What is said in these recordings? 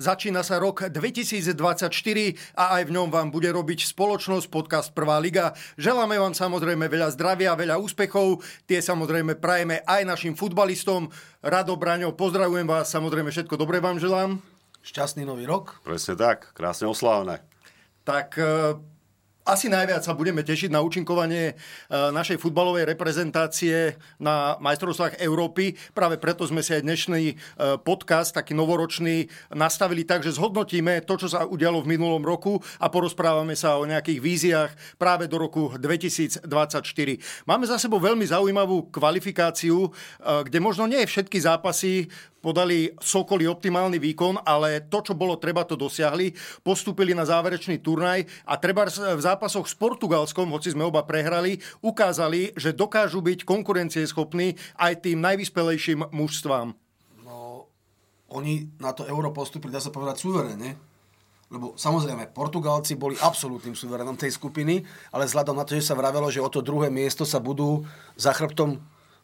Začína sa rok 2024 a aj v ňom vám bude robiť spoločnosť podcast Prvá liga. Želáme vám samozrejme veľa zdravia, veľa úspechov. Tie samozrejme prajeme aj našim futbalistom. Rado Braňo, pozdravujem vás, samozrejme všetko dobré vám želám. Šťastný nový rok. Presne tak, krásne oslávne. Tak e, asi najviac sa budeme tešiť na účinkovanie e, našej futbalovej reprezentácie na majstrovstvách Európy. Práve preto sme si aj dnešný e, podcast, taký novoročný, nastavili tak, že zhodnotíme to, čo sa udialo v minulom roku a porozprávame sa o nejakých víziách práve do roku 2024. Máme za sebou veľmi zaujímavú kvalifikáciu, e, kde možno nie všetky zápasy podali Sokoli optimálny výkon, ale to, čo bolo treba, to dosiahli. Postúpili na záverečný turnaj a treba v zápasoch s Portugalskom, hoci sme oba prehrali, ukázali, že dokážu byť konkurencieschopní aj tým najvyspelejším mužstvám. No, oni na to euro postúpili, dá sa povedať, suverene. Lebo samozrejme, Portugálci boli absolútnym suverénom tej skupiny, ale vzhľadom na to, že sa vravelo, že o to druhé miesto sa budú za chrbtom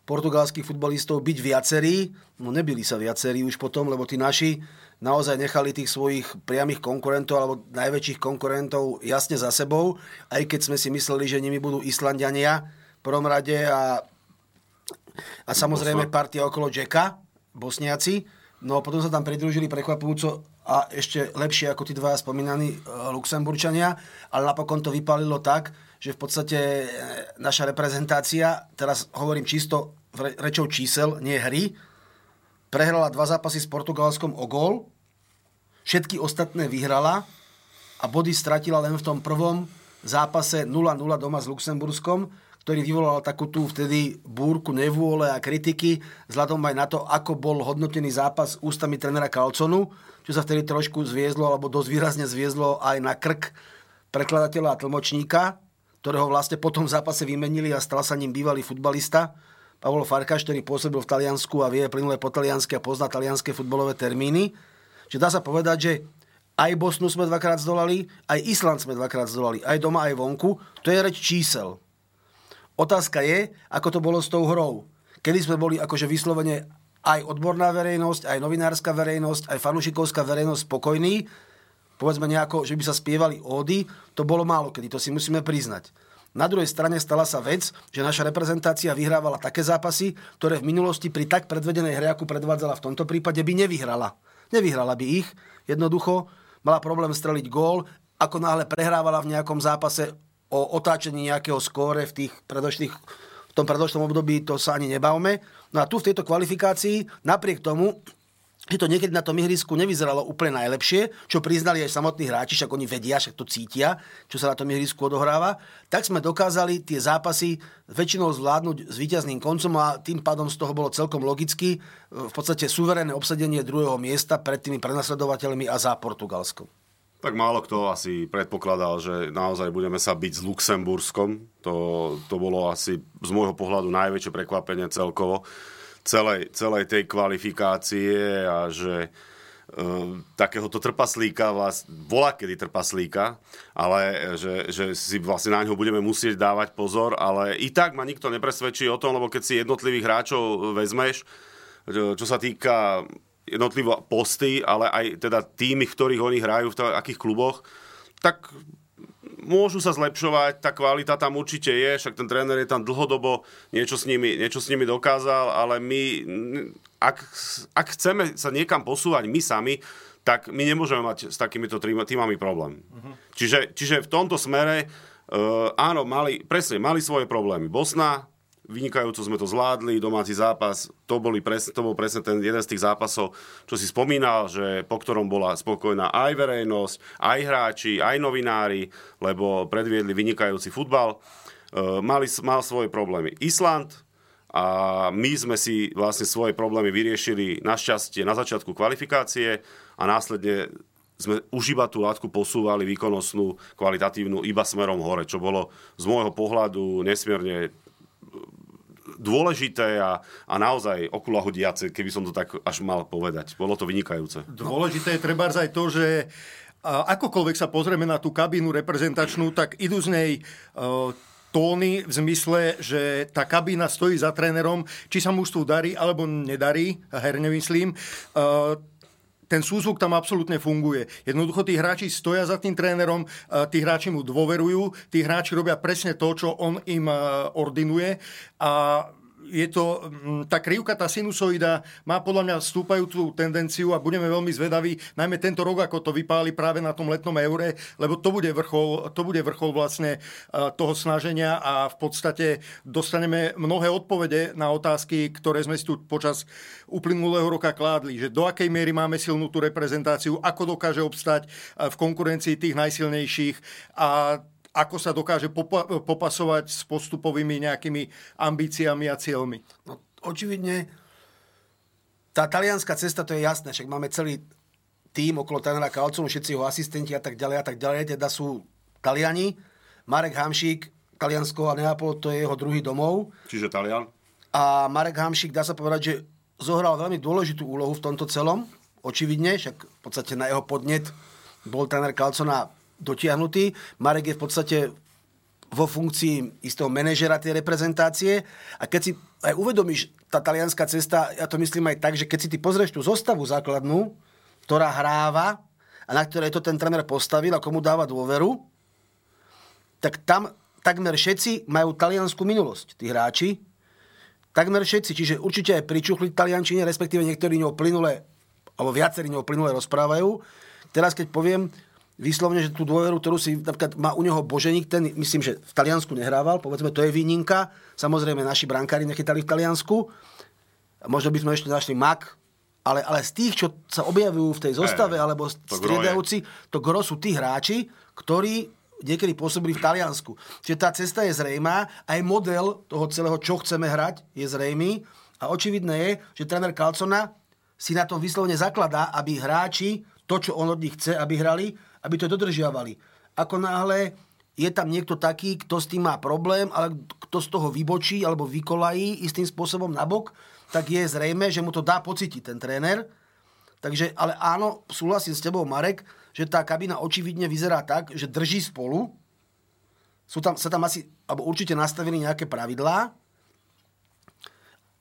portugalských futbalistov byť viacerí, no nebyli sa viacerí už potom, lebo tí naši naozaj nechali tých svojich priamých konkurentov alebo najväčších konkurentov jasne za sebou, aj keď sme si mysleli, že nimi budú Islandiania v prvom rade a, a samozrejme partia okolo Jacka, Bosniaci. No potom sa tam pridružili prekvapujúco a ešte lepšie ako tí dva spomínaní e, Luxemburčania, ale napokon to vypalilo tak, že v podstate e, naša reprezentácia, teraz hovorím čisto rečou čísel, nie hry, prehrala dva zápasy s Portugalskom o gól, všetky ostatné vyhrala a body stratila len v tom prvom zápase 0-0 doma s Luxemburskom, ktorý vyvolal takú tú vtedy búrku nevôle a kritiky, vzhľadom aj na to, ako bol hodnotený zápas ústami trenera Kalconu, čo sa vtedy trošku zviezlo, alebo dosť výrazne zviezlo aj na krk prekladateľa a tlmočníka, ktorého vlastne po tom zápase vymenili a stal sa ním bývalý futbalista. Pavol Farkáš, ktorý pôsobil v Taliansku a vie plynule po taliansky a pozná talianské futbalové termíny. Čiže dá sa povedať, že aj Bosnu sme dvakrát zdolali, aj Island sme dvakrát zdolali, aj doma, aj vonku. To je reč čísel. Otázka je, ako to bolo s tou hrou. Kedy sme boli akože vyslovene aj odborná verejnosť, aj novinárska verejnosť, aj fanúšikovská verejnosť spokojní, povedzme nejako, že by sa spievali ódy, to bolo málo kedy, to si musíme priznať. Na druhej strane stala sa vec, že naša reprezentácia vyhrávala také zápasy, ktoré v minulosti pri tak predvedenej hre, ako predvádzala v tomto prípade, by nevyhrala. Nevyhrala by ich, jednoducho mala problém streliť gól, ako náhle prehrávala v nejakom zápase o otáčení nejakého skóre v tých predošlých v tom predošlom období to sa ani nebavme. No a tu v tejto kvalifikácii, napriek tomu, že to niekedy na tom ihrisku nevyzeralo úplne najlepšie, čo priznali aj samotní hráči, však oni vedia, však to cítia, čo sa na tom ihrisku odohráva, tak sme dokázali tie zápasy väčšinou zvládnuť s víťazným koncom a tým pádom z toho bolo celkom logicky v podstate suverénne obsadenie druhého miesta pred tými prenasledovateľmi a za Portugalskom. Tak málo kto asi predpokladal, že naozaj budeme sa byť s Luxemburskom. To, to bolo asi z môjho pohľadu najväčšie prekvapenie celkovo celej, celej tej kvalifikácie a že uh, takéhoto trpaslíka, vlast, volá kedy trpaslíka, ale že, že si vlastne na ňo budeme musieť dávať pozor, ale i tak ma nikto nepresvedčí o tom, lebo keď si jednotlivých hráčov vezmeš, čo sa týka jednotlivo posty, ale aj teda tými, v ktorých oni hrajú, v akých kluboch, tak môžu sa zlepšovať, tá kvalita tam určite je, však ten tréner je tam dlhodobo, niečo s nimi, niečo s nimi dokázal, ale my, ak, ak chceme sa niekam posúvať my sami, tak my nemôžeme mať s takýmito týmami problém. Uh-huh. Čiže, čiže v tomto smere, uh, áno, mali, presne, mali svoje problémy. Bosna, vynikajúco sme to zvládli, domáci zápas, to, boli pres, to bol presne ten jeden z tých zápasov, čo si spomínal, že po ktorom bola spokojná aj verejnosť, aj hráči, aj novinári, lebo predviedli vynikajúci futbal. E, mali, mal svoje problémy. Island, a my sme si vlastne svoje problémy vyriešili našťastie na začiatku kvalifikácie a následne sme už iba tú látku posúvali výkonnostnú, kvalitatívnu iba smerom hore, čo bolo z môjho pohľadu nesmierne dôležité a, a naozaj okulahodiace, keby som to tak až mal povedať. Bolo to vynikajúce. Dôležité je treba aj to, že akokoľvek sa pozrieme na tú kabínu reprezentačnú, tak idú z nej tóny v zmysle, že tá kabína stojí za trénerom, či sa mužstvu darí alebo nedarí, herne myslím ten súzvuk tam absolútne funguje. Jednoducho tí hráči stoja za tým trénerom, tí hráči mu dôverujú, tí hráči robia presne to, čo on im ordinuje a je to, mm, tá krivka, tá sinusoida má podľa mňa stúpajúcu tendenciu a budeme veľmi zvedaví, najmä tento rok, ako to vypáli práve na tom letnom eure, lebo to bude vrchol, to bude vrchol vlastne toho snaženia a v podstate dostaneme mnohé odpovede na otázky, ktoré sme si tu počas uplynulého roka kládli, že do akej miery máme silnú tú reprezentáciu, ako dokáže obstať v konkurencii tých najsilnejších a ako sa dokáže popa- popasovať s postupovými nejakými ambíciami a cieľmi? No, očividne tá talianská cesta, to je jasné, však máme celý tým okolo Tanera Kalconu, všetci jeho asistenti a tak ďalej a tak ďalej, teda sú Taliani. Marek Hamšík, Taliansko a Neapol, to je jeho druhý domov. Čiže Talian? A Marek Hamšík, dá sa povedať, že zohral veľmi dôležitú úlohu v tomto celom, očividne, však v podstate na jeho podnet bol tréner Kalcona dotiahnutý. Marek je v podstate vo funkcii istého manažera tej reprezentácie a keď si aj uvedomíš, tá talianská cesta, ja to myslím aj tak, že keď si ty pozrieš tú zostavu základnú, ktorá hráva a na ktorej to ten tréner postavil a komu dáva dôveru, tak tam takmer všetci majú taliansku minulosť, tí hráči. Takmer všetci, čiže určite aj pričuchli taliančine, respektíve niektorí ňou plynule, alebo viacerí ňou plynule rozprávajú. Teraz keď poviem, vyslovne, že tú dôveru, ktorú si napríklad má u neho Boženík, ten myslím, že v Taliansku nehrával, povedzme, to je výnimka. Samozrejme, naši brankári nechytali v Taliansku. Možno by sme ešte našli Mak, ale, ale z tých, čo sa objavujú v tej zostave, alebo striedajúci, to gro sú tí hráči, ktorí niekedy pôsobili v Taliansku. Čiže tá cesta je zrejmá, aj model toho celého, čo chceme hrať, je zrejmý. A očividné je, že tréner Calcona si na tom vyslovene zakladá, aby hráči to, čo on od nich chce, aby hrali, aby to dodržiavali. Ako náhle je tam niekto taký, kto s tým má problém, ale kto z toho vybočí alebo vykolají istým spôsobom nabok, tak je zrejme, že mu to dá pocítiť ten tréner. Takže, ale áno, súhlasím s tebou, Marek, že tá kabína očividne vyzerá tak, že drží spolu. Sú tam, sa tam asi, alebo určite nastavili nejaké pravidlá.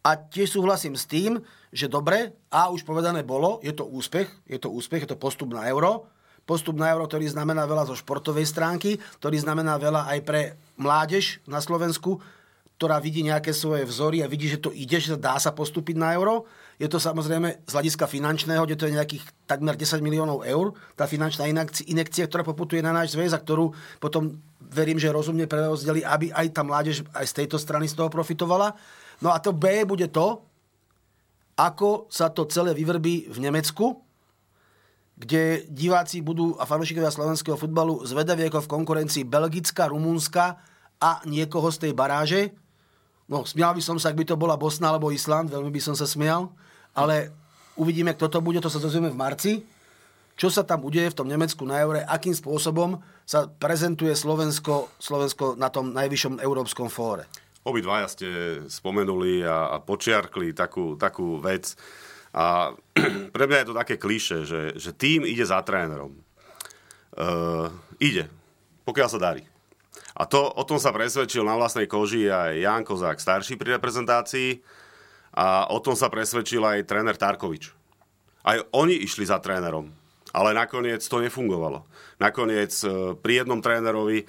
A tiež súhlasím s tým, že dobre, a už povedané bolo, je to úspech, je to úspech, je to postup na euro, postup na euro, ktorý znamená veľa zo športovej stránky, ktorý znamená veľa aj pre mládež na Slovensku, ktorá vidí nejaké svoje vzory a vidí, že to ide, že dá sa postúpiť na euro. Je to samozrejme z hľadiska finančného, kde to je nejakých takmer 10 miliónov eur, tá finančná inekcia, ktorá poputuje na náš zväz a ktorú potom verím, že rozumne prerozdeli, aby aj tá mládež aj z tejto strany z toho profitovala. No a to B bude to, ako sa to celé vyvrbí v Nemecku, kde diváci budú a fanúšikovia slovenského futbalu zvedaví ako v konkurencii Belgická, Rumúnska a niekoho z tej baráže. No, smial by som sa, ak by to bola Bosna alebo Island, veľmi by som sa smial, ale uvidíme, kto to bude, to sa dozvieme v marci. Čo sa tam udeje v tom Nemecku na eure, akým spôsobom sa prezentuje Slovensko, Slovensko na tom najvyššom európskom fóre. Obidvaja ste spomenuli a, a počiarkli takú, takú vec, a pre mňa je to také kliše, že, že tým ide za trénerom. Uh, ide, pokiaľ sa darí. A to, o tom sa presvedčil na vlastnej koži aj Jan Kozák starší pri reprezentácii a o tom sa presvedčil aj tréner Tarkovič. Aj oni išli za trénerom, ale nakoniec to nefungovalo. Nakoniec e, pri jednom trénerovi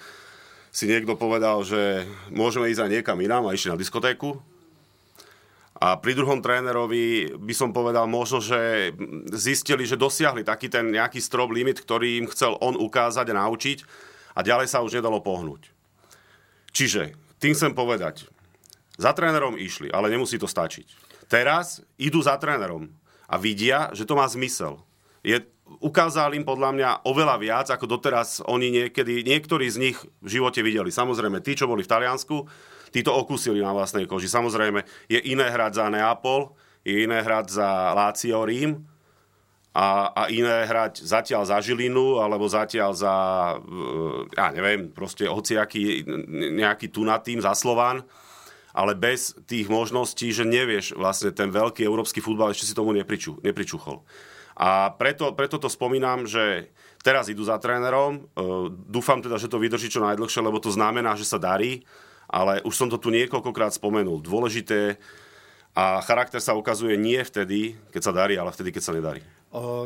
si niekto povedal, že môžeme ísť aj niekam inám a išli na diskotéku a pri druhom trénerovi by som povedal možno, že zistili, že dosiahli taký ten nejaký strop limit, ktorý im chcel on ukázať a naučiť a ďalej sa už nedalo pohnúť. Čiže tým chcem povedať, za trénerom išli, ale nemusí to stačiť. Teraz idú za trénerom a vidia, že to má zmysel. Je ukázal im podľa mňa oveľa viac, ako doteraz oni niekedy, niektorí z nich v živote videli. Samozrejme, tí, čo boli v Taliansku, tí to okúsili na vlastnej koži. Samozrejme, je iné hrať za Neapol, je iné hrať za Lazio Rím, a, a iné hrať zatiaľ za Žilinu, alebo zatiaľ za, e, ja neviem, proste hociaký nejaký tu nad tým, za Slován, ale bez tých možností, že nevieš vlastne ten veľký európsky futbal, ešte si tomu nepriču, nepričuchol. A preto, preto to spomínam, že teraz idú za trénerom. E, dúfam teda, že to vydrží čo najdlhšie, lebo to znamená, že sa darí. Ale už som to tu niekoľkokrát spomenul. Dôležité a charakter sa ukazuje nie vtedy, keď sa darí, ale vtedy, keď sa nedarí.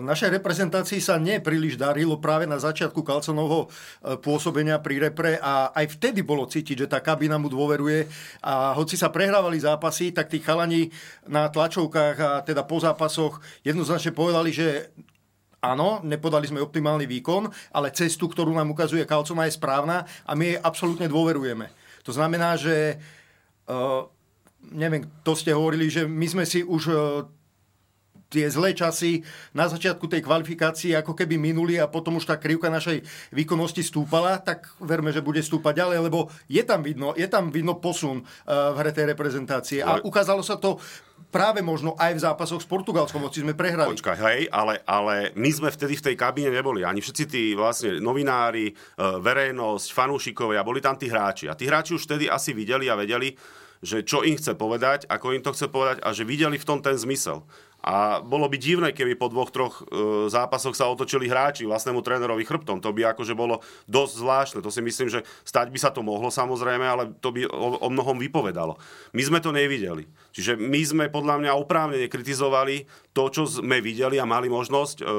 Našej reprezentácii sa nepríliš darilo práve na začiatku Kalconovho e, pôsobenia pri repre a aj vtedy bolo cítiť, že tá kabina mu dôveruje a hoci sa prehrávali zápasy, tak tí chalani na tlačovkách a teda po zápasoch jednoznačne povedali, že áno, nepodali sme optimálny výkon, ale cestu, ktorú nám ukazuje Kalcona je správna a my jej absolútne dôverujeme. To znamená, že uh, neviem, to ste hovorili, že my sme si už uh, tie zlé časy na začiatku tej kvalifikácie ako keby minuli a potom už tá krivka našej výkonnosti stúpala, tak verme, že bude stúpať ďalej, lebo je tam vidno, je tam vidno posun uh, v hre tej reprezentácie. A ukázalo sa to práve možno aj v zápasoch s Portugalskom, hoci sme prehrali. Počkaj, hej, ale, ale my sme vtedy v tej kabíne neboli. Ani všetci tí vlastne novinári, e, verejnosť, fanúšikovia, boli tam tí hráči. A tí hráči už vtedy asi videli a vedeli, že čo im chce povedať, ako im to chce povedať a že videli v tom ten zmysel. A bolo by divné, keby po dvoch, troch e, zápasoch sa otočili hráči vlastnému trénerovi chrbtom. To by akože bolo dosť zvláštne. To si myslím, že stať by sa to mohlo samozrejme, ale to by o, o mnohom vypovedalo. My sme to nevideli. Čiže my sme podľa mňa oprávnene kritizovali to, čo sme videli a mali možnosť e, e,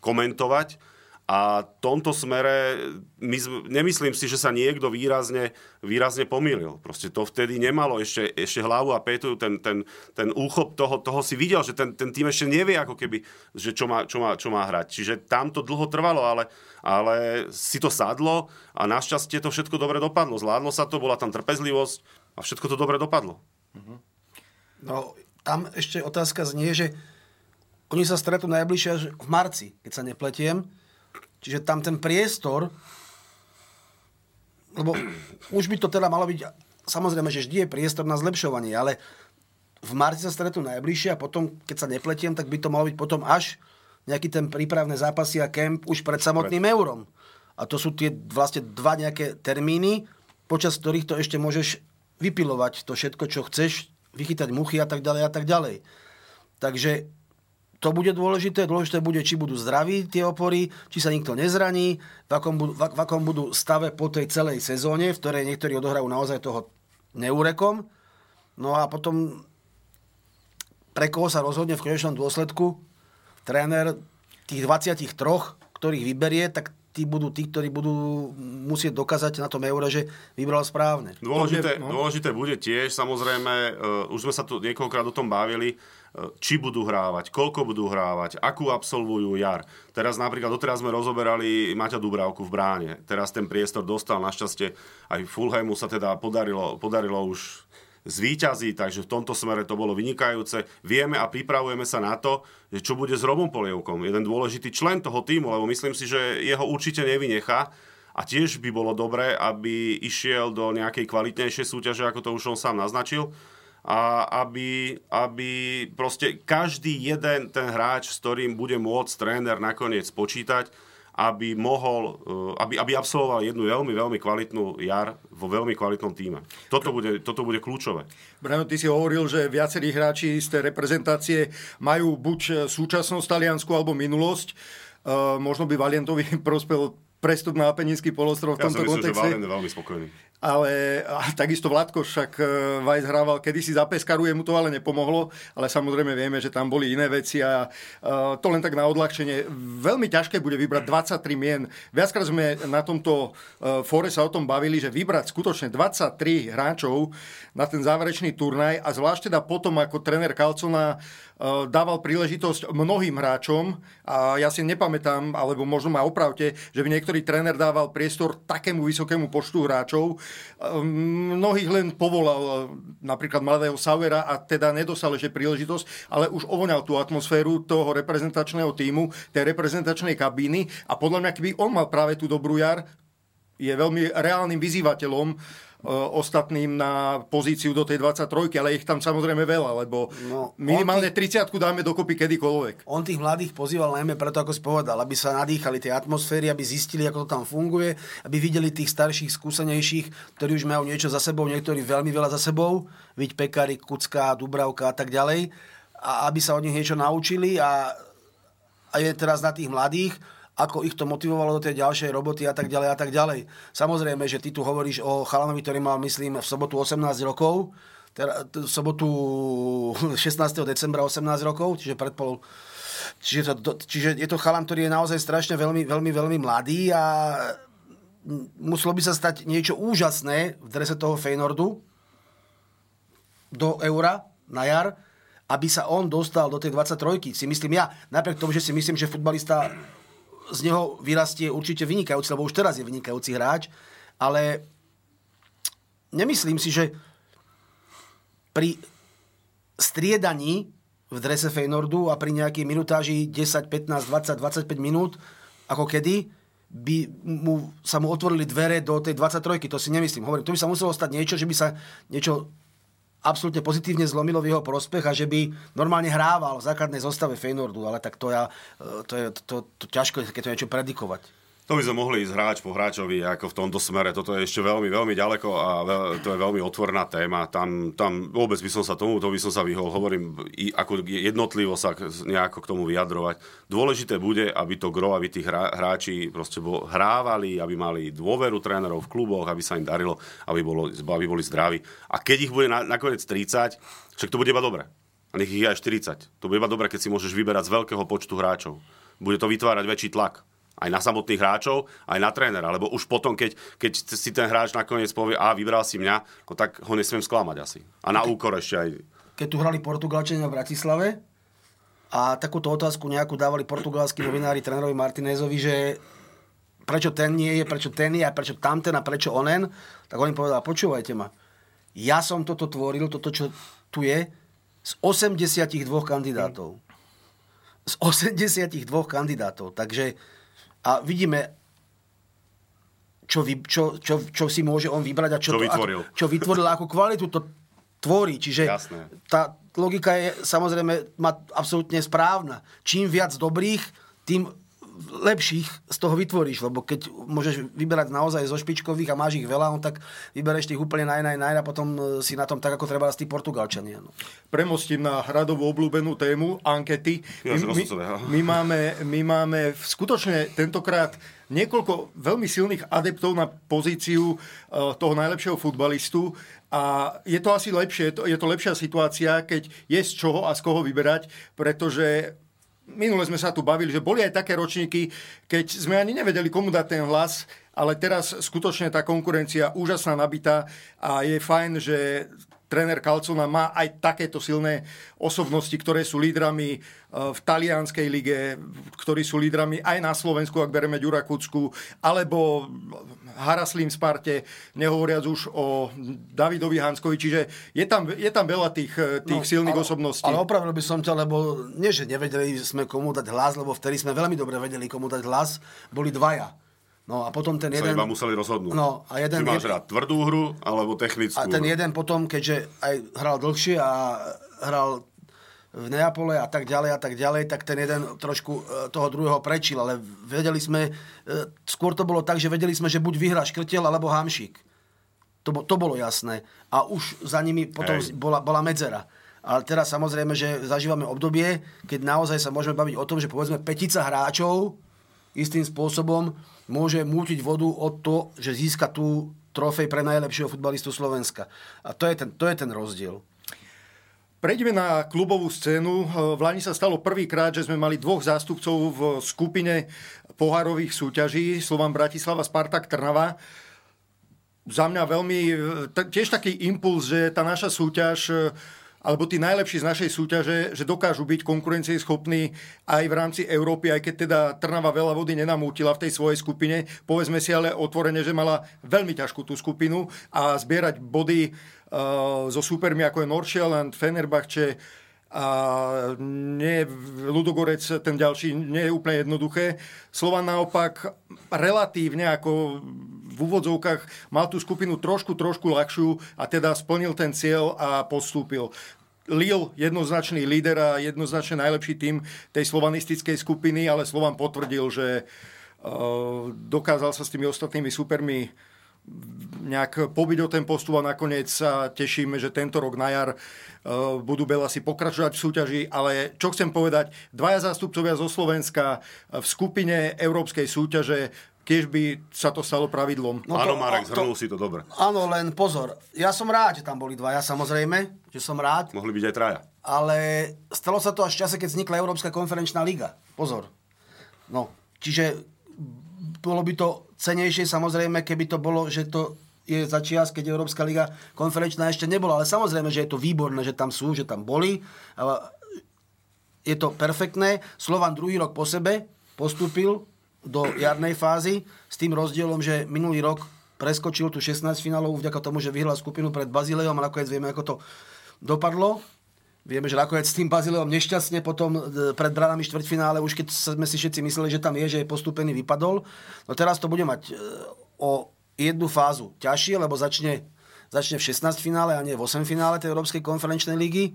komentovať a v tomto smere my, nemyslím si, že sa niekto výrazne, výrazne pomýlil. Proste to vtedy nemalo ešte, ešte hlavu a petu, ten, ten, ten úchop toho, toho si videl, že ten, ten tým ešte nevie ako keby, že čo má, čo má, čo má hrať. Čiže tam to dlho trvalo, ale, ale si to sadlo a našťastie to všetko dobre dopadlo. Zvládlo sa to, bola tam trpezlivosť a všetko to dobre dopadlo. No, tam ešte otázka znie, že oni sa stretnú najbližšie v marci, keď sa nepletiem Čiže tam ten priestor, lebo už by to teda malo byť, samozrejme, že vždy je priestor na zlepšovanie, ale v marci sa stretnú najbližšie a potom, keď sa nepletiem, tak by to malo byť potom až nejaký ten prípravné zápasy a kemp už pred samotným eurom. A to sú tie vlastne dva nejaké termíny, počas ktorých to ešte môžeš vypilovať to všetko, čo chceš, vychytať muchy a tak ďalej a tak ďalej. Takže to bude dôležité. Dôležité bude, či budú zdraví tie opory, či sa nikto nezraní, v akom, budú, v akom budú stave po tej celej sezóne, v ktorej niektorí odohrajú naozaj toho neúrekom. No a potom pre koho sa rozhodne v konečnom dôsledku tréner tých 23, ktorých vyberie, tak tí budú tí, ktorí budú musieť dokázať na tom eure, že vybral správne. Dôležité, no. dôležité bude tiež, samozrejme, uh, už sme sa tu niekoľkrát o tom bavili, uh, či budú hrávať, koľko budú hrávať, akú absolvujú jar. Teraz napríklad, doteraz sme rozoberali Maťa Dubravku v bráne. Teraz ten priestor dostal, našťastie aj Fulhamu sa teda podarilo, podarilo už zvíťazí, takže v tomto smere to bolo vynikajúce. Vieme a pripravujeme sa na to, že čo bude s Robom Polievkom. Jeden dôležitý člen toho týmu, lebo myslím si, že jeho určite nevynechá. A tiež by bolo dobré, aby išiel do nejakej kvalitnejšej súťaže, ako to už on sám naznačil. A aby, aby proste každý jeden ten hráč, s ktorým bude môcť tréner nakoniec počítať, aby mohol, eh, aby, aby absolvoval jednu veľmi, veľmi kvalitnú jar vo veľmi kvalitnom týme. Toto bude, toto bude kľúčové. Brano, ty si hovoril, že viacerí hráči z tej reprezentácie majú buď súčasnosť Taliansku alebo minulosť. Uh, možno by Valientovi prospel prestup na Apeninský polostrov v tomto ja kontexte. Ja je veľmi spokojný. Ale a takisto Vladko však e, Vajs hrával kedysi za Peskaru, mu to ale nepomohlo, ale samozrejme vieme, že tam boli iné veci a uh, to len tak na odľahčenie. Veľmi ťažké bude vybrať 23 mien. Viackrát sme na tomto uh, fóre sa o tom bavili, že vybrať skutočne 23 hráčov na ten záverečný turnaj a zvlášť teda potom, ako tréner Kalcona dával príležitosť mnohým hráčom a ja si nepamätám, alebo možno ma opravte, že by niektorý tréner dával priestor takému vysokému počtu hráčov, Mnohých len povolal napríklad mladého Sauera a teda nedostal ešte príležitosť, ale už ovoňal tú atmosféru toho reprezentačného týmu, tej reprezentačnej kabíny a podľa mňa, keby on mal práve tú dobrú jar, je veľmi reálnym vyzývateľom e, ostatným na pozíciu do tej 23, ale ich tam samozrejme veľa, lebo no, minimálne tých, 30 dáme dokopy kedykoľvek. On tých mladých pozýval najmä preto, ako si povedal, aby sa nadýchali tej atmosféry, aby zistili, ako to tam funguje, aby videli tých starších, skúsenejších, ktorí už majú niečo za sebou, niektorí veľmi veľa za sebou, viď Pekary, Kucka, Dubravka a tak ďalej, a aby sa od nich niečo naučili a, a je teraz na tých mladých, ako ich to motivovalo do tej ďalšej roboty a tak ďalej a tak ďalej. Samozrejme, že ty tu hovoríš o chalanovi, ktorý mal, myslím, v sobotu 18 rokov, teda v sobotu 16. decembra 18 rokov, čiže predpol Čiže, to, čiže je to chalan, ktorý je naozaj strašne veľmi, veľmi, veľmi mladý a muselo by sa stať niečo úžasné v drese toho Feynordu do eura na jar, aby sa on dostal do tej 23 si myslím ja, napriek tomu, že si myslím, že futbalista z neho vyrastie určite vynikajúci, lebo už teraz je vynikajúci hráč, ale nemyslím si, že pri striedaní v drese Feynordu a pri nejakej minutáži 10, 15, 20, 25 minút, ako kedy, by mu, sa mu otvorili dvere do tej 23 To si nemyslím. Hovorím, to by sa muselo stať niečo, že by sa niečo absolútne pozitívne zlomilo v jeho prospech a že by normálne hrával v základnej zostave Feynordu, ale tak to, ja, e, to je to, to, to ťažko, keď to niečo predikovať. To by sme mohli ísť hráč po hráčovi ako v tomto smere. Toto je ešte veľmi, veľmi ďaleko a to je veľmi otvorná téma. Tam, tam vôbec by som sa tomu, to by som sa vyhol. Hovorím, ako jednotlivo sa nejako k tomu vyjadrovať. Dôležité bude, aby to gro, aby tí hráči proste bol, hrávali, aby mali dôveru trénerov v kluboch, aby sa im darilo, aby, bolo, aby boli zdraví. A keď ich bude na, nakoniec 30, však to bude iba dobre. A nech ich je aj 40. To bude iba dobre, keď si môžeš vyberať z veľkého počtu hráčov. Bude to vytvárať väčší tlak aj na samotných hráčov, aj na trénera. Lebo už potom, keď, keď si ten hráč nakoniec povie, a vybral si mňa, no tak ho nesmiem sklamať asi. A na úkor ešte aj... Keď tu hrali Portugalčania v Bratislave a takúto otázku nejakú dávali portugalskí novinári trénerovi Martinezovi, že prečo ten nie je, prečo ten je a prečo tamten a prečo onen, tak on im povedal, počúvajte ma, ja som toto tvoril, toto, čo tu je, z 82 kandidátov. Z 82 kandidátov. Takže a vidíme, čo, vy, čo, čo, čo si môže on vybrať a čo, čo to, vytvoril. Ako, čo vytvoril, ako kvalitu to tvorí. Čiže Jasné. tá logika je samozrejme má absolútne správna. Čím viac dobrých, tým lepších z toho vytvoríš, lebo keď môžeš vyberať naozaj zo špičkových a máš ich veľa, no tak vybereš tých úplne naj, naj, naj a potom e, si na tom tak, ako treba tí Portugalčania. No. Premostím na hradovú obľúbenú tému, ankety. My, my, my, máme, my máme skutočne tentokrát niekoľko veľmi silných adeptov na pozíciu uh, toho najlepšieho futbalistu a je to asi lepšie, je to, je to lepšia situácia, keď je z čoho a z koho vyberať, pretože minule sme sa tu bavili, že boli aj také ročníky, keď sme ani nevedeli, komu dať ten hlas, ale teraz skutočne tá konkurencia úžasná nabitá a je fajn, že tréner Calcona má aj takéto silné osobnosti, ktoré sú lídrami e, v talianskej lige, ktorí sú lídrami aj na Slovensku, ak bereme Ďura Kucku, alebo Haraslím Sparte, nehovoriac už o Davidovi Hanskovi, čiže je tam, je tam veľa tých, e, tých no, silných ale, osobností. Ale opravil by som ťa, lebo nie, že nevedeli sme komu dať hlas, lebo vtedy sme veľmi dobre vedeli, komu dať hlas, boli dvaja No a potom ten jeden... Sa iba museli rozhodnúť. No, a jeden, Či máš rád tvrdú hru, alebo technickú A ten hru. jeden potom, keďže aj hral dlhšie a hral v Neapole a tak ďalej a tak ďalej, tak ten jeden trošku e, toho druhého prečil, ale vedeli sme, e, skôr to bolo tak, že vedeli sme, že buď vyhrá Škrtel alebo Hamšík. To, to bolo jasné. A už za nimi potom bola, bola medzera. Ale teraz samozrejme, že zažívame obdobie, keď naozaj sa môžeme baviť o tom, že povedzme petica hráčov istým spôsobom môže mútiť vodu o to, že získa tú trofej pre najlepšieho futbalistu Slovenska. A to je ten, to je ten rozdiel. Prejdeme na klubovú scénu. V Lani sa stalo prvýkrát, že sme mali dvoch zástupcov v skupine pohárových súťaží. Slovan Bratislava, Spartak Trnava. Za mňa veľmi, tiež taký impuls, že tá naša súťaž alebo tí najlepší z našej súťaže, že dokážu byť konkurencieschopní aj v rámci Európy, aj keď teda Trnava veľa vody nenamútila v tej svojej skupine. Povedzme si ale otvorene, že mala veľmi ťažkú tú skupinu a zbierať body uh, so supermi ako je Noršieland, Fenerbahče, a nie, Ludogorec, ten ďalší, nie je úplne jednoduché. Slovan naopak relatívne ako v úvodzovkách mal tú skupinu trošku, trošku ľahšiu a teda splnil ten cieľ a postúpil. Lille jednoznačný líder a jednoznačne najlepší tým tej slovanistickej skupiny, ale Slovan potvrdil, že uh, dokázal sa s tými ostatnými supermi nejak pobyť o ten postup a nakoniec sa tešíme, že tento rok na jar uh, budú Belasi pokračovať v súťaži, ale čo chcem povedať, dvaja zástupcovia zo Slovenska v skupine európskej súťaže keď by sa to stalo pravidlom. No áno, Marek, zhrnul to, si to dobre. Áno, len pozor. Ja som rád, že tam boli dvaja, samozrejme, že som rád. Mohli byť aj traja. Ale stalo sa to až v čase, keď vznikla Európska konferenčná liga. Pozor. No, čiže bolo by to cenejšie samozrejme, keby to bolo, že to je za čias, keď Európska liga konferenčná ešte nebola. Ale samozrejme, že je to výborné, že tam sú, že tam boli. Je to perfektné. Slovan druhý rok po sebe postúpil do jarnej fázy s tým rozdielom, že minulý rok preskočil tu 16 finálov vďaka tomu, že vyhral skupinu pred Bazileom a nakoniec vieme, ako to dopadlo. Vieme, že nakoniec s tým Bazileom nešťastne potom e, pred branami štvrťfinále, už keď sme si všetci mysleli, že tam je, že je postúpený, vypadol. No teraz to bude mať e, o jednu fázu ťažšie, lebo začne, začne v 16 finále a nie v 8 finále tej Európskej konferenčnej ligy.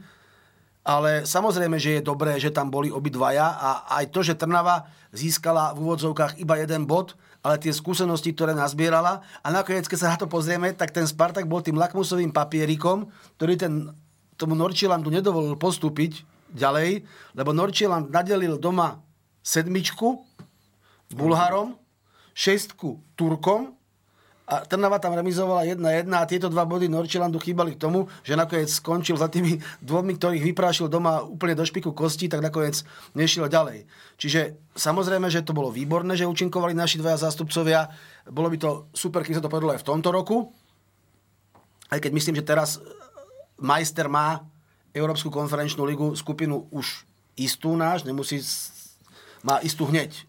Ale samozrejme, že je dobré, že tam boli obidvaja a aj to, že Trnava získala v úvodzovkách iba jeden bod, ale tie skúsenosti, ktoré nazbierala a nakoniec, keď sa na to pozrieme, tak ten Spartak bol tým lakmusovým papierikom, ktorý ten tomu Norčilandu nedovolil postúpiť ďalej, lebo Norčiland nadelil doma sedmičku Bulharom, šestku Turkom a Trnava tam remizovala 1-1 a tieto dva body Norčilandu chýbali k tomu, že nakoniec skončil za tými dvomi, ktorých vyprášil doma úplne do špiku kosti, tak nakoniec nešiel ďalej. Čiže samozrejme, že to bolo výborné, že účinkovali naši dvaja zástupcovia. Bolo by to super, keď sa to povedalo aj v tomto roku. Aj keď myslím, že teraz majster má Európsku konferenčnú ligu skupinu už istú náš, nemusí, má istú hneď.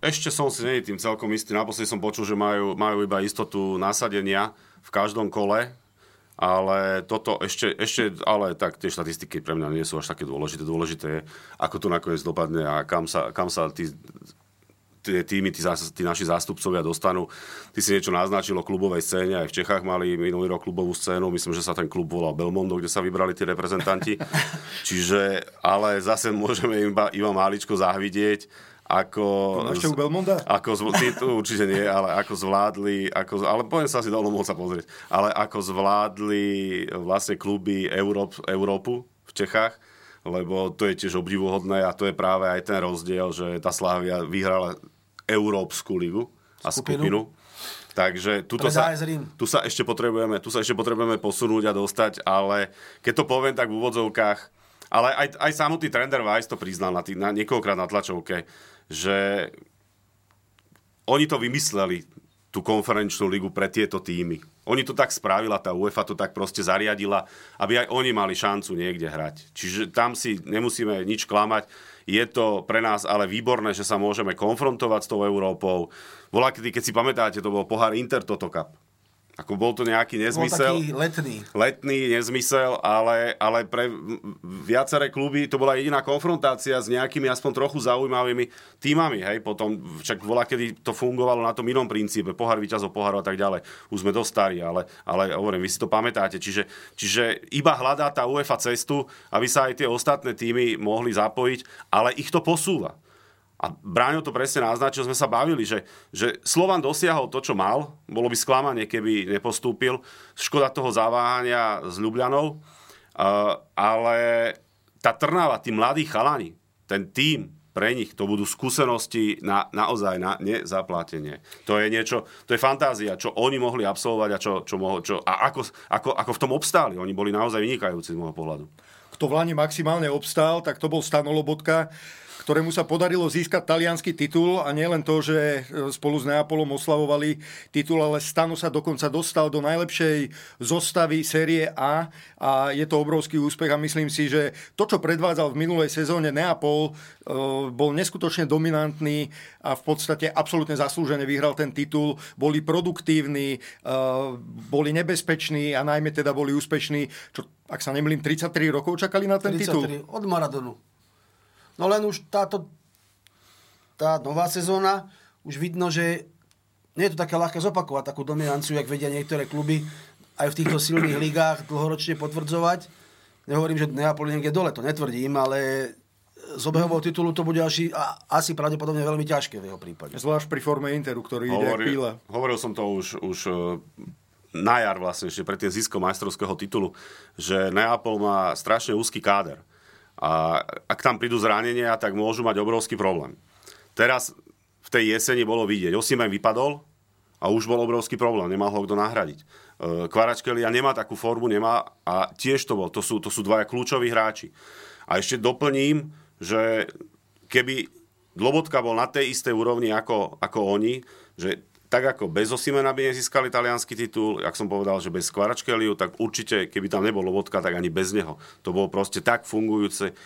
Ešte som si nie tým celkom istý. Naposledy som počul, že majú, majú iba istotu nasadenia v každom kole, ale toto ešte, ešte, ale tak tie štatistiky pre mňa nie sú až také dôležité. Dôležité je, ako to nakoniec dopadne a kam sa, kam sa tí tie týmy, tí, tí naši zástupcovia dostanú. Ty si niečo naznačil o klubovej scéne, aj v Čechách mali minulý rok klubovú scénu, myslím, že sa ten klub volal Belmondo, kde sa vybrali tí reprezentanti. Čiže, ale zase môžeme iba, iba máličko zahvidieť, ako... Ešte u Belmonda? Ako, ty, tu určite nie, ale ako zvládli, ako, ale poviem sa si do sa pozrieť, ale ako zvládli vlastne kluby Európ, Európu v Čechách, lebo to je tiež obdivuhodné a to je práve aj ten rozdiel, že tá Slávia vyhrala Európsku ligu a skupinu. skupinu. Takže tuto sa, tu sa, ešte potrebujeme, tu sa ešte potrebujeme posunúť a dostať, ale keď to poviem tak v úvodzovkách, ale aj, aj samotný Trender Weiss to priznal na, tý, na niekoľkokrát na tlačovke, že oni to vymysleli, tú konferenčnú ligu pre tieto týmy. Oni to tak spravila, tá UEFA to tak proste zariadila, aby aj oni mali šancu niekde hrať. Čiže tam si nemusíme nič klamať. Je to pre nás ale výborné, že sa môžeme konfrontovať s tou Európou. Volá, keď si pamätáte, to bol pohár Inter Toto Cup. Ako bol to nejaký nezmysel. Bol taký letný. Letný nezmysel, ale, ale pre viaceré kluby to bola jediná konfrontácia s nejakými aspoň trochu zaujímavými týmami. Hej? Potom, však bola, kedy to fungovalo na tom inom princípe, pohár víťazov, pohár a tak ďalej. Už sme dosť starí, ale, ale hovorím, vy si to pamätáte. Čiže, čiže iba hľadá tá UEFA cestu, aby sa aj tie ostatné týmy mohli zapojiť, ale ich to posúva. A Bráňo to presne naznačil, sme sa bavili, že, že Slovan dosiahol to, čo mal. Bolo by sklamanie, keby nepostúpil. Škoda toho zaváhania s Ljubljanou. Uh, ale tá Trnava, tí mladí chalani, ten tým, pre nich to budú skúsenosti na, naozaj na nezaplatenie. To je niečo, to je fantázia, čo oni mohli absolvovať a, čo, čo, mohol, čo, a ako, ako, ako v tom obstáli. Oni boli naozaj vynikajúci z môjho pohľadu. Kto v Lani maximálne obstál, tak to bol Lobotka ktorému sa podarilo získať talianský titul a nielen to, že spolu s Neapolom oslavovali titul, ale Stano sa dokonca dostal do najlepšej zostavy série A a je to obrovský úspech a myslím si, že to, čo predvádzal v minulej sezóne Neapol, bol neskutočne dominantný a v podstate absolútne zaslúžene vyhral ten titul. Boli produktívni, boli nebezpeční a najmä teda boli úspešní, čo ak sa nemýlim, 33 rokov čakali na ten 33, titul. od Maradonu. No len už táto tá nová sezóna, už vidno, že nie je to také ľahké zopakovať takú dominanciu, jak vedia niektoré kluby aj v týchto silných ligách dlhoročne potvrdzovať. Nehovorím, že Neapol niekde dole, to netvrdím, ale z obehového titulu to bude asi, asi pravdepodobne veľmi ťažké v jeho prípade. Zvlášť pri forme Interu, ktorý ide Hovoril, som to už, už na jar vlastne, ešte pred tým ziskom majstrovského titulu, že Neapol má strašne úzky káder. A ak tam prídu zranenia, tak môžu mať obrovský problém. Teraz v tej jeseni bolo vidieť, Osimen vypadol a už bol obrovský problém, nemal ho kto nahradiť. E, Kvaračkelia nemá takú formu, nemá a tiež to bol, to sú, to sú dvaja kľúčoví hráči. A ešte doplním, že keby Lobotka bol na tej istej úrovni ako, ako oni, že tak ako bez Osimena by nezískali talianský titul, jak som povedal, že bez Kvaračkeliu, tak určite, keby tam nebol Lobotka, tak ani bez neho. To bolo proste tak fungujúce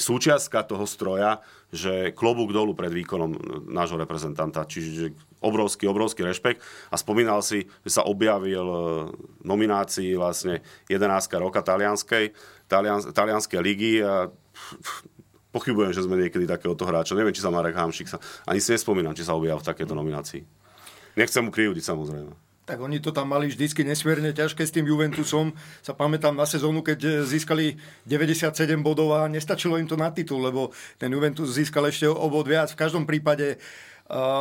súčiastka toho stroja, že klobúk dolu pred výkonom nášho reprezentanta. Čiže obrovský, obrovský rešpekt. A spomínal si, že sa objavil e, nominácii vlastne 11. roka talianskej, talian, talianskej ligy a pochybujem, že sme niekedy takéhoto hráča. Neviem, či sa Marek Hamšik sa... Ani si nespomínam, či sa objavil v takéto nominácii. Nechcem mu krivdiť samozrejme. Tak oni to tam mali vždycky nesmierne ťažké s tým Juventusom. Sa pamätám na sezónu, keď získali 97 bodov a nestačilo im to na titul, lebo ten Juventus získal ešte o bod viac. V každom prípade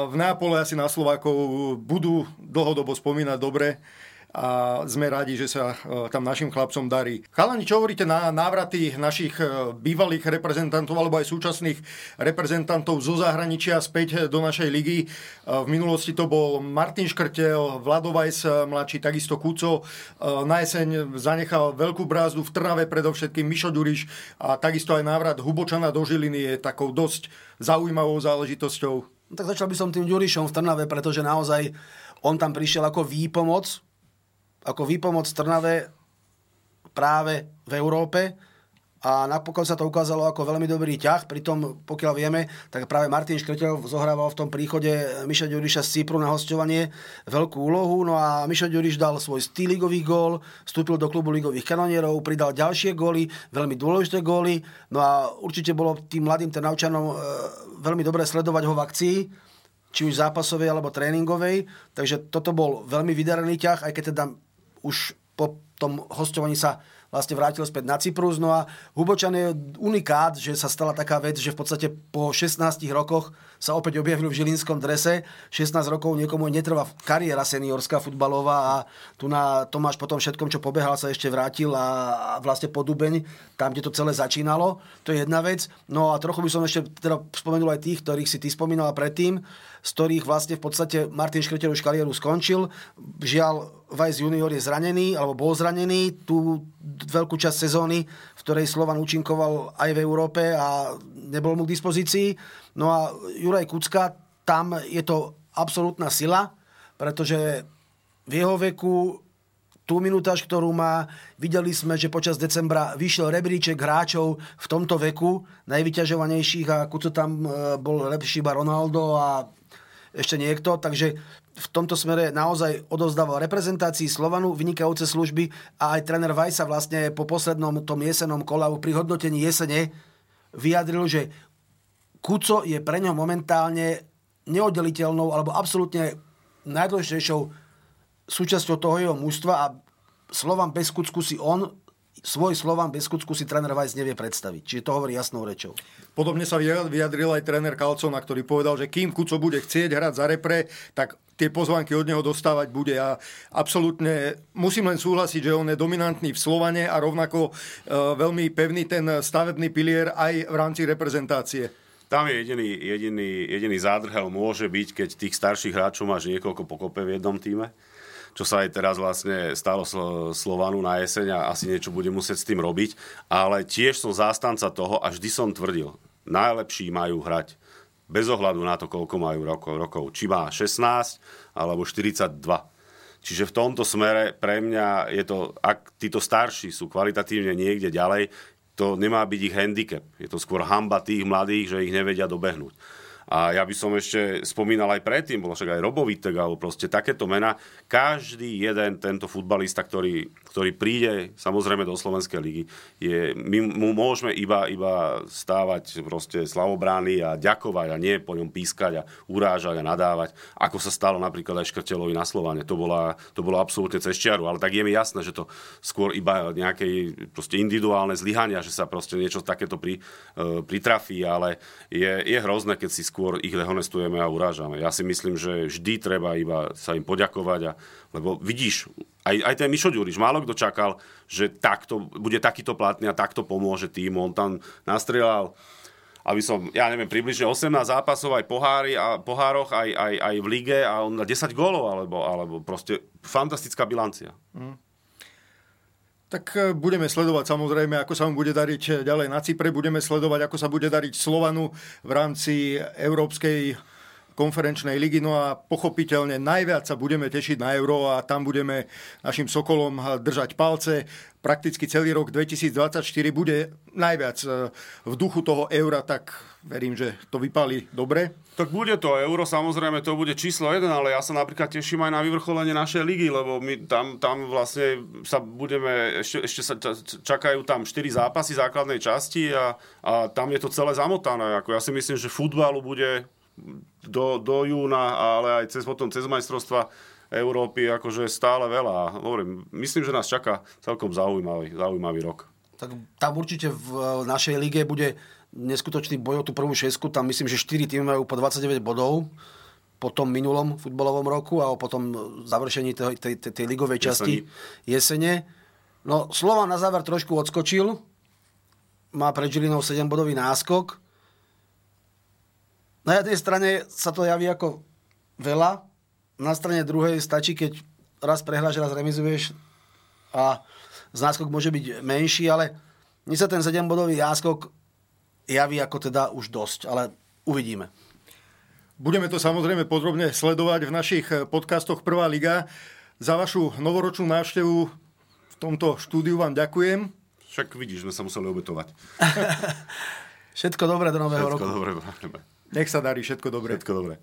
v Nápole asi na Slovákov budú dlhodobo spomínať dobre a sme radi, že sa e, tam našim chlapcom darí. Chalani, čo hovoríte na návraty našich e, bývalých reprezentantov alebo aj súčasných reprezentantov zo zahraničia späť do našej ligy? E, v minulosti to bol Martin Škrtel, Vladovajs mladší, takisto Kuco. Na jeseň zanechal veľkú brázdu v Trnave, predovšetkým Mišo Ďuriš a takisto aj návrat Hubočana do Žiliny je takou dosť zaujímavou záležitosťou. No tak začal by som tým Ďurišom v Trnave, pretože naozaj on tam prišiel ako výpomoc ako výpomoc Trnave práve v Európe a napokon sa to ukázalo ako veľmi dobrý ťah. Pritom, pokiaľ vieme, tak práve Martin Škrtel zohrával v tom príchode Miša Ďuriša z Cypru na hostovanie veľkú úlohu. No a Miša Ďuriš dal svoj styligový gól, vstúpil do klubu ligových kanonierov, pridal ďalšie góly, veľmi dôležité góly. No a určite bolo tým mladým Trnavčanom e, veľmi dobre sledovať ho v akcii či už zápasovej alebo tréningovej. Takže toto bol veľmi vydarený ťah, aj keď teda už po tom hostovaní sa vlastne vrátil späť na Cyprus. No a Hubočan je unikát, že sa stala taká vec, že v podstate po 16 rokoch sa opäť objavil v žilinskom drese. 16 rokov niekomu netrvá kariéra seniorská futbalová a tu na Tomáš potom všetkom, čo pobehal, sa ešte vrátil a, vlastne po Dubeň, tam, kde to celé začínalo. To je jedna vec. No a trochu by som ešte teda spomenul aj tých, ktorých si ty spomínala predtým z ktorých vlastne v podstate Martin Škrtel už kariéru skončil. Žiaľ, Vajs junior je zranený, alebo bol zranený tú veľkú časť sezóny, v ktorej Slovan účinkoval aj v Európe a nebol mu k dispozícii. No a Juraj Kucka, tam je to absolútna sila, pretože v jeho veku tú minutáž, ktorú má. Videli sme, že počas decembra vyšiel rebríček hráčov v tomto veku, najvyťažovanejších a Kuco tam e, bol lepší iba Ronaldo a ešte niekto, takže v tomto smere naozaj odozdával reprezentácii Slovanu vynikajúce služby a aj tréner Vajsa vlastne po poslednom tom jesenom kolahu pri hodnotení jesene vyjadril, že Kuco je pre ňo momentálne neoddeliteľnou alebo absolútne najdôležitejšou súčasťou toho jeho mužstva a Slovan bez Kucku si on svoj Slovan bez Kucku si tréner Vajs nevie predstaviť. Čiže to hovorí jasnou rečou. Podobne sa vyjadril aj tréner Kalcona, ktorý povedal, že kým Kuco bude chcieť hrať za repre, tak tie pozvánky od neho dostávať bude. A absolútne musím len súhlasiť, že on je dominantný v Slovane a rovnako e, veľmi pevný ten stavebný pilier aj v rámci reprezentácie. Tam je jediný, jediný, jediný zádrhel môže byť, keď tých starších hráčov máš niekoľko pokope v jednom týme čo sa aj teraz vlastne stalo Slovanu na jeseň a asi niečo bude musieť s tým robiť. Ale tiež som zástanca toho a vždy som tvrdil, najlepší majú hrať bez ohľadu na to, koľko majú rokov. rokov. Či má 16 alebo 42. Čiže v tomto smere pre mňa je to, ak títo starší sú kvalitatívne niekde ďalej, to nemá byť ich handicap. Je to skôr hamba tých mladých, že ich nevedia dobehnúť. A ja by som ešte spomínal aj predtým, bolo však aj Robovitek, alebo proste takéto mena. Každý jeden tento futbalista, ktorý, ktorý príde samozrejme do Slovenskej ligy, je, my mu môžeme iba, iba stávať proste slavobrány a ďakovať a nie po ňom pískať a urážať a nadávať, ako sa stalo napríklad aj Škrtelovi na Slovane. To, bola, to bolo absolútne cez čiaru, ale tak je mi jasné, že to skôr iba nejaké proste individuálne zlyhania, že sa proste niečo takéto pri, uh, pritrafí, ale je, je hrozné, keď si skôr skôr ich dehonestujeme a urážame. Ja si myslím, že vždy treba iba sa im poďakovať, a, lebo vidíš, aj, aj ten Mišo Ďuriš, málo kto čakal, že takto, bude takýto platný a takto pomôže týmu. On tam nastrelal aby som, ja neviem, približne 18 zápasov aj pohári a pohároch, aj, aj, aj v lige a on na 10 gólov, alebo, alebo proste fantastická bilancia. Mm. Tak e, budeme sledovať samozrejme, ako sa mu bude dariť e, ďalej na Cypre, budeme sledovať, ako sa bude dariť Slovanu v rámci Európskej konferenčnej ligy. No a pochopiteľne najviac sa budeme tešiť na euro a tam budeme našim Sokolom držať palce. Prakticky celý rok 2024 bude najviac e, v duchu toho eura, tak verím, že to vypali dobre. Tak bude to euro, samozrejme to bude číslo jeden, ale ja sa napríklad teším aj na vyvrcholenie našej ligy, lebo my tam, tam vlastne sa budeme, ešte, ešte sa čakajú tam 4 zápasy základnej časti a, a tam je to celé zamotané. Ako ja si myslím, že futbalu bude do, do júna, ale aj cez, potom cez majstrovstva Európy akože stále veľa. Hovorím, myslím, že nás čaká celkom zaujímavý, zaujímavý rok. Tak tam určite v našej lige bude neskutočný boj o tú prvú šesku. Tam myslím, že 4 týmy majú po 29 bodov po tom minulom futbalovom roku a po tom završení tej, tej, tej, tej ligovej časti jesene. No, Slova na záver trošku odskočil. Má pred Žilinou 7-bodový náskok. Na jednej strane sa to javí ako veľa, na strane druhej stačí, keď raz prehráš, raz remizuješ a náskok môže byť menší, ale mne sa ten 7-bodový náskok javí ako teda už dosť, ale uvidíme. Budeme to samozrejme podrobne sledovať v našich podcastoch Prvá liga. Za vašu novoročnú návštevu v tomto štúdiu vám ďakujem. Však vidíš, sme sa museli obetovať. všetko dobré do nového všetko roku. Dobré, nech sa darí, všetko dobre. Všetko dobre.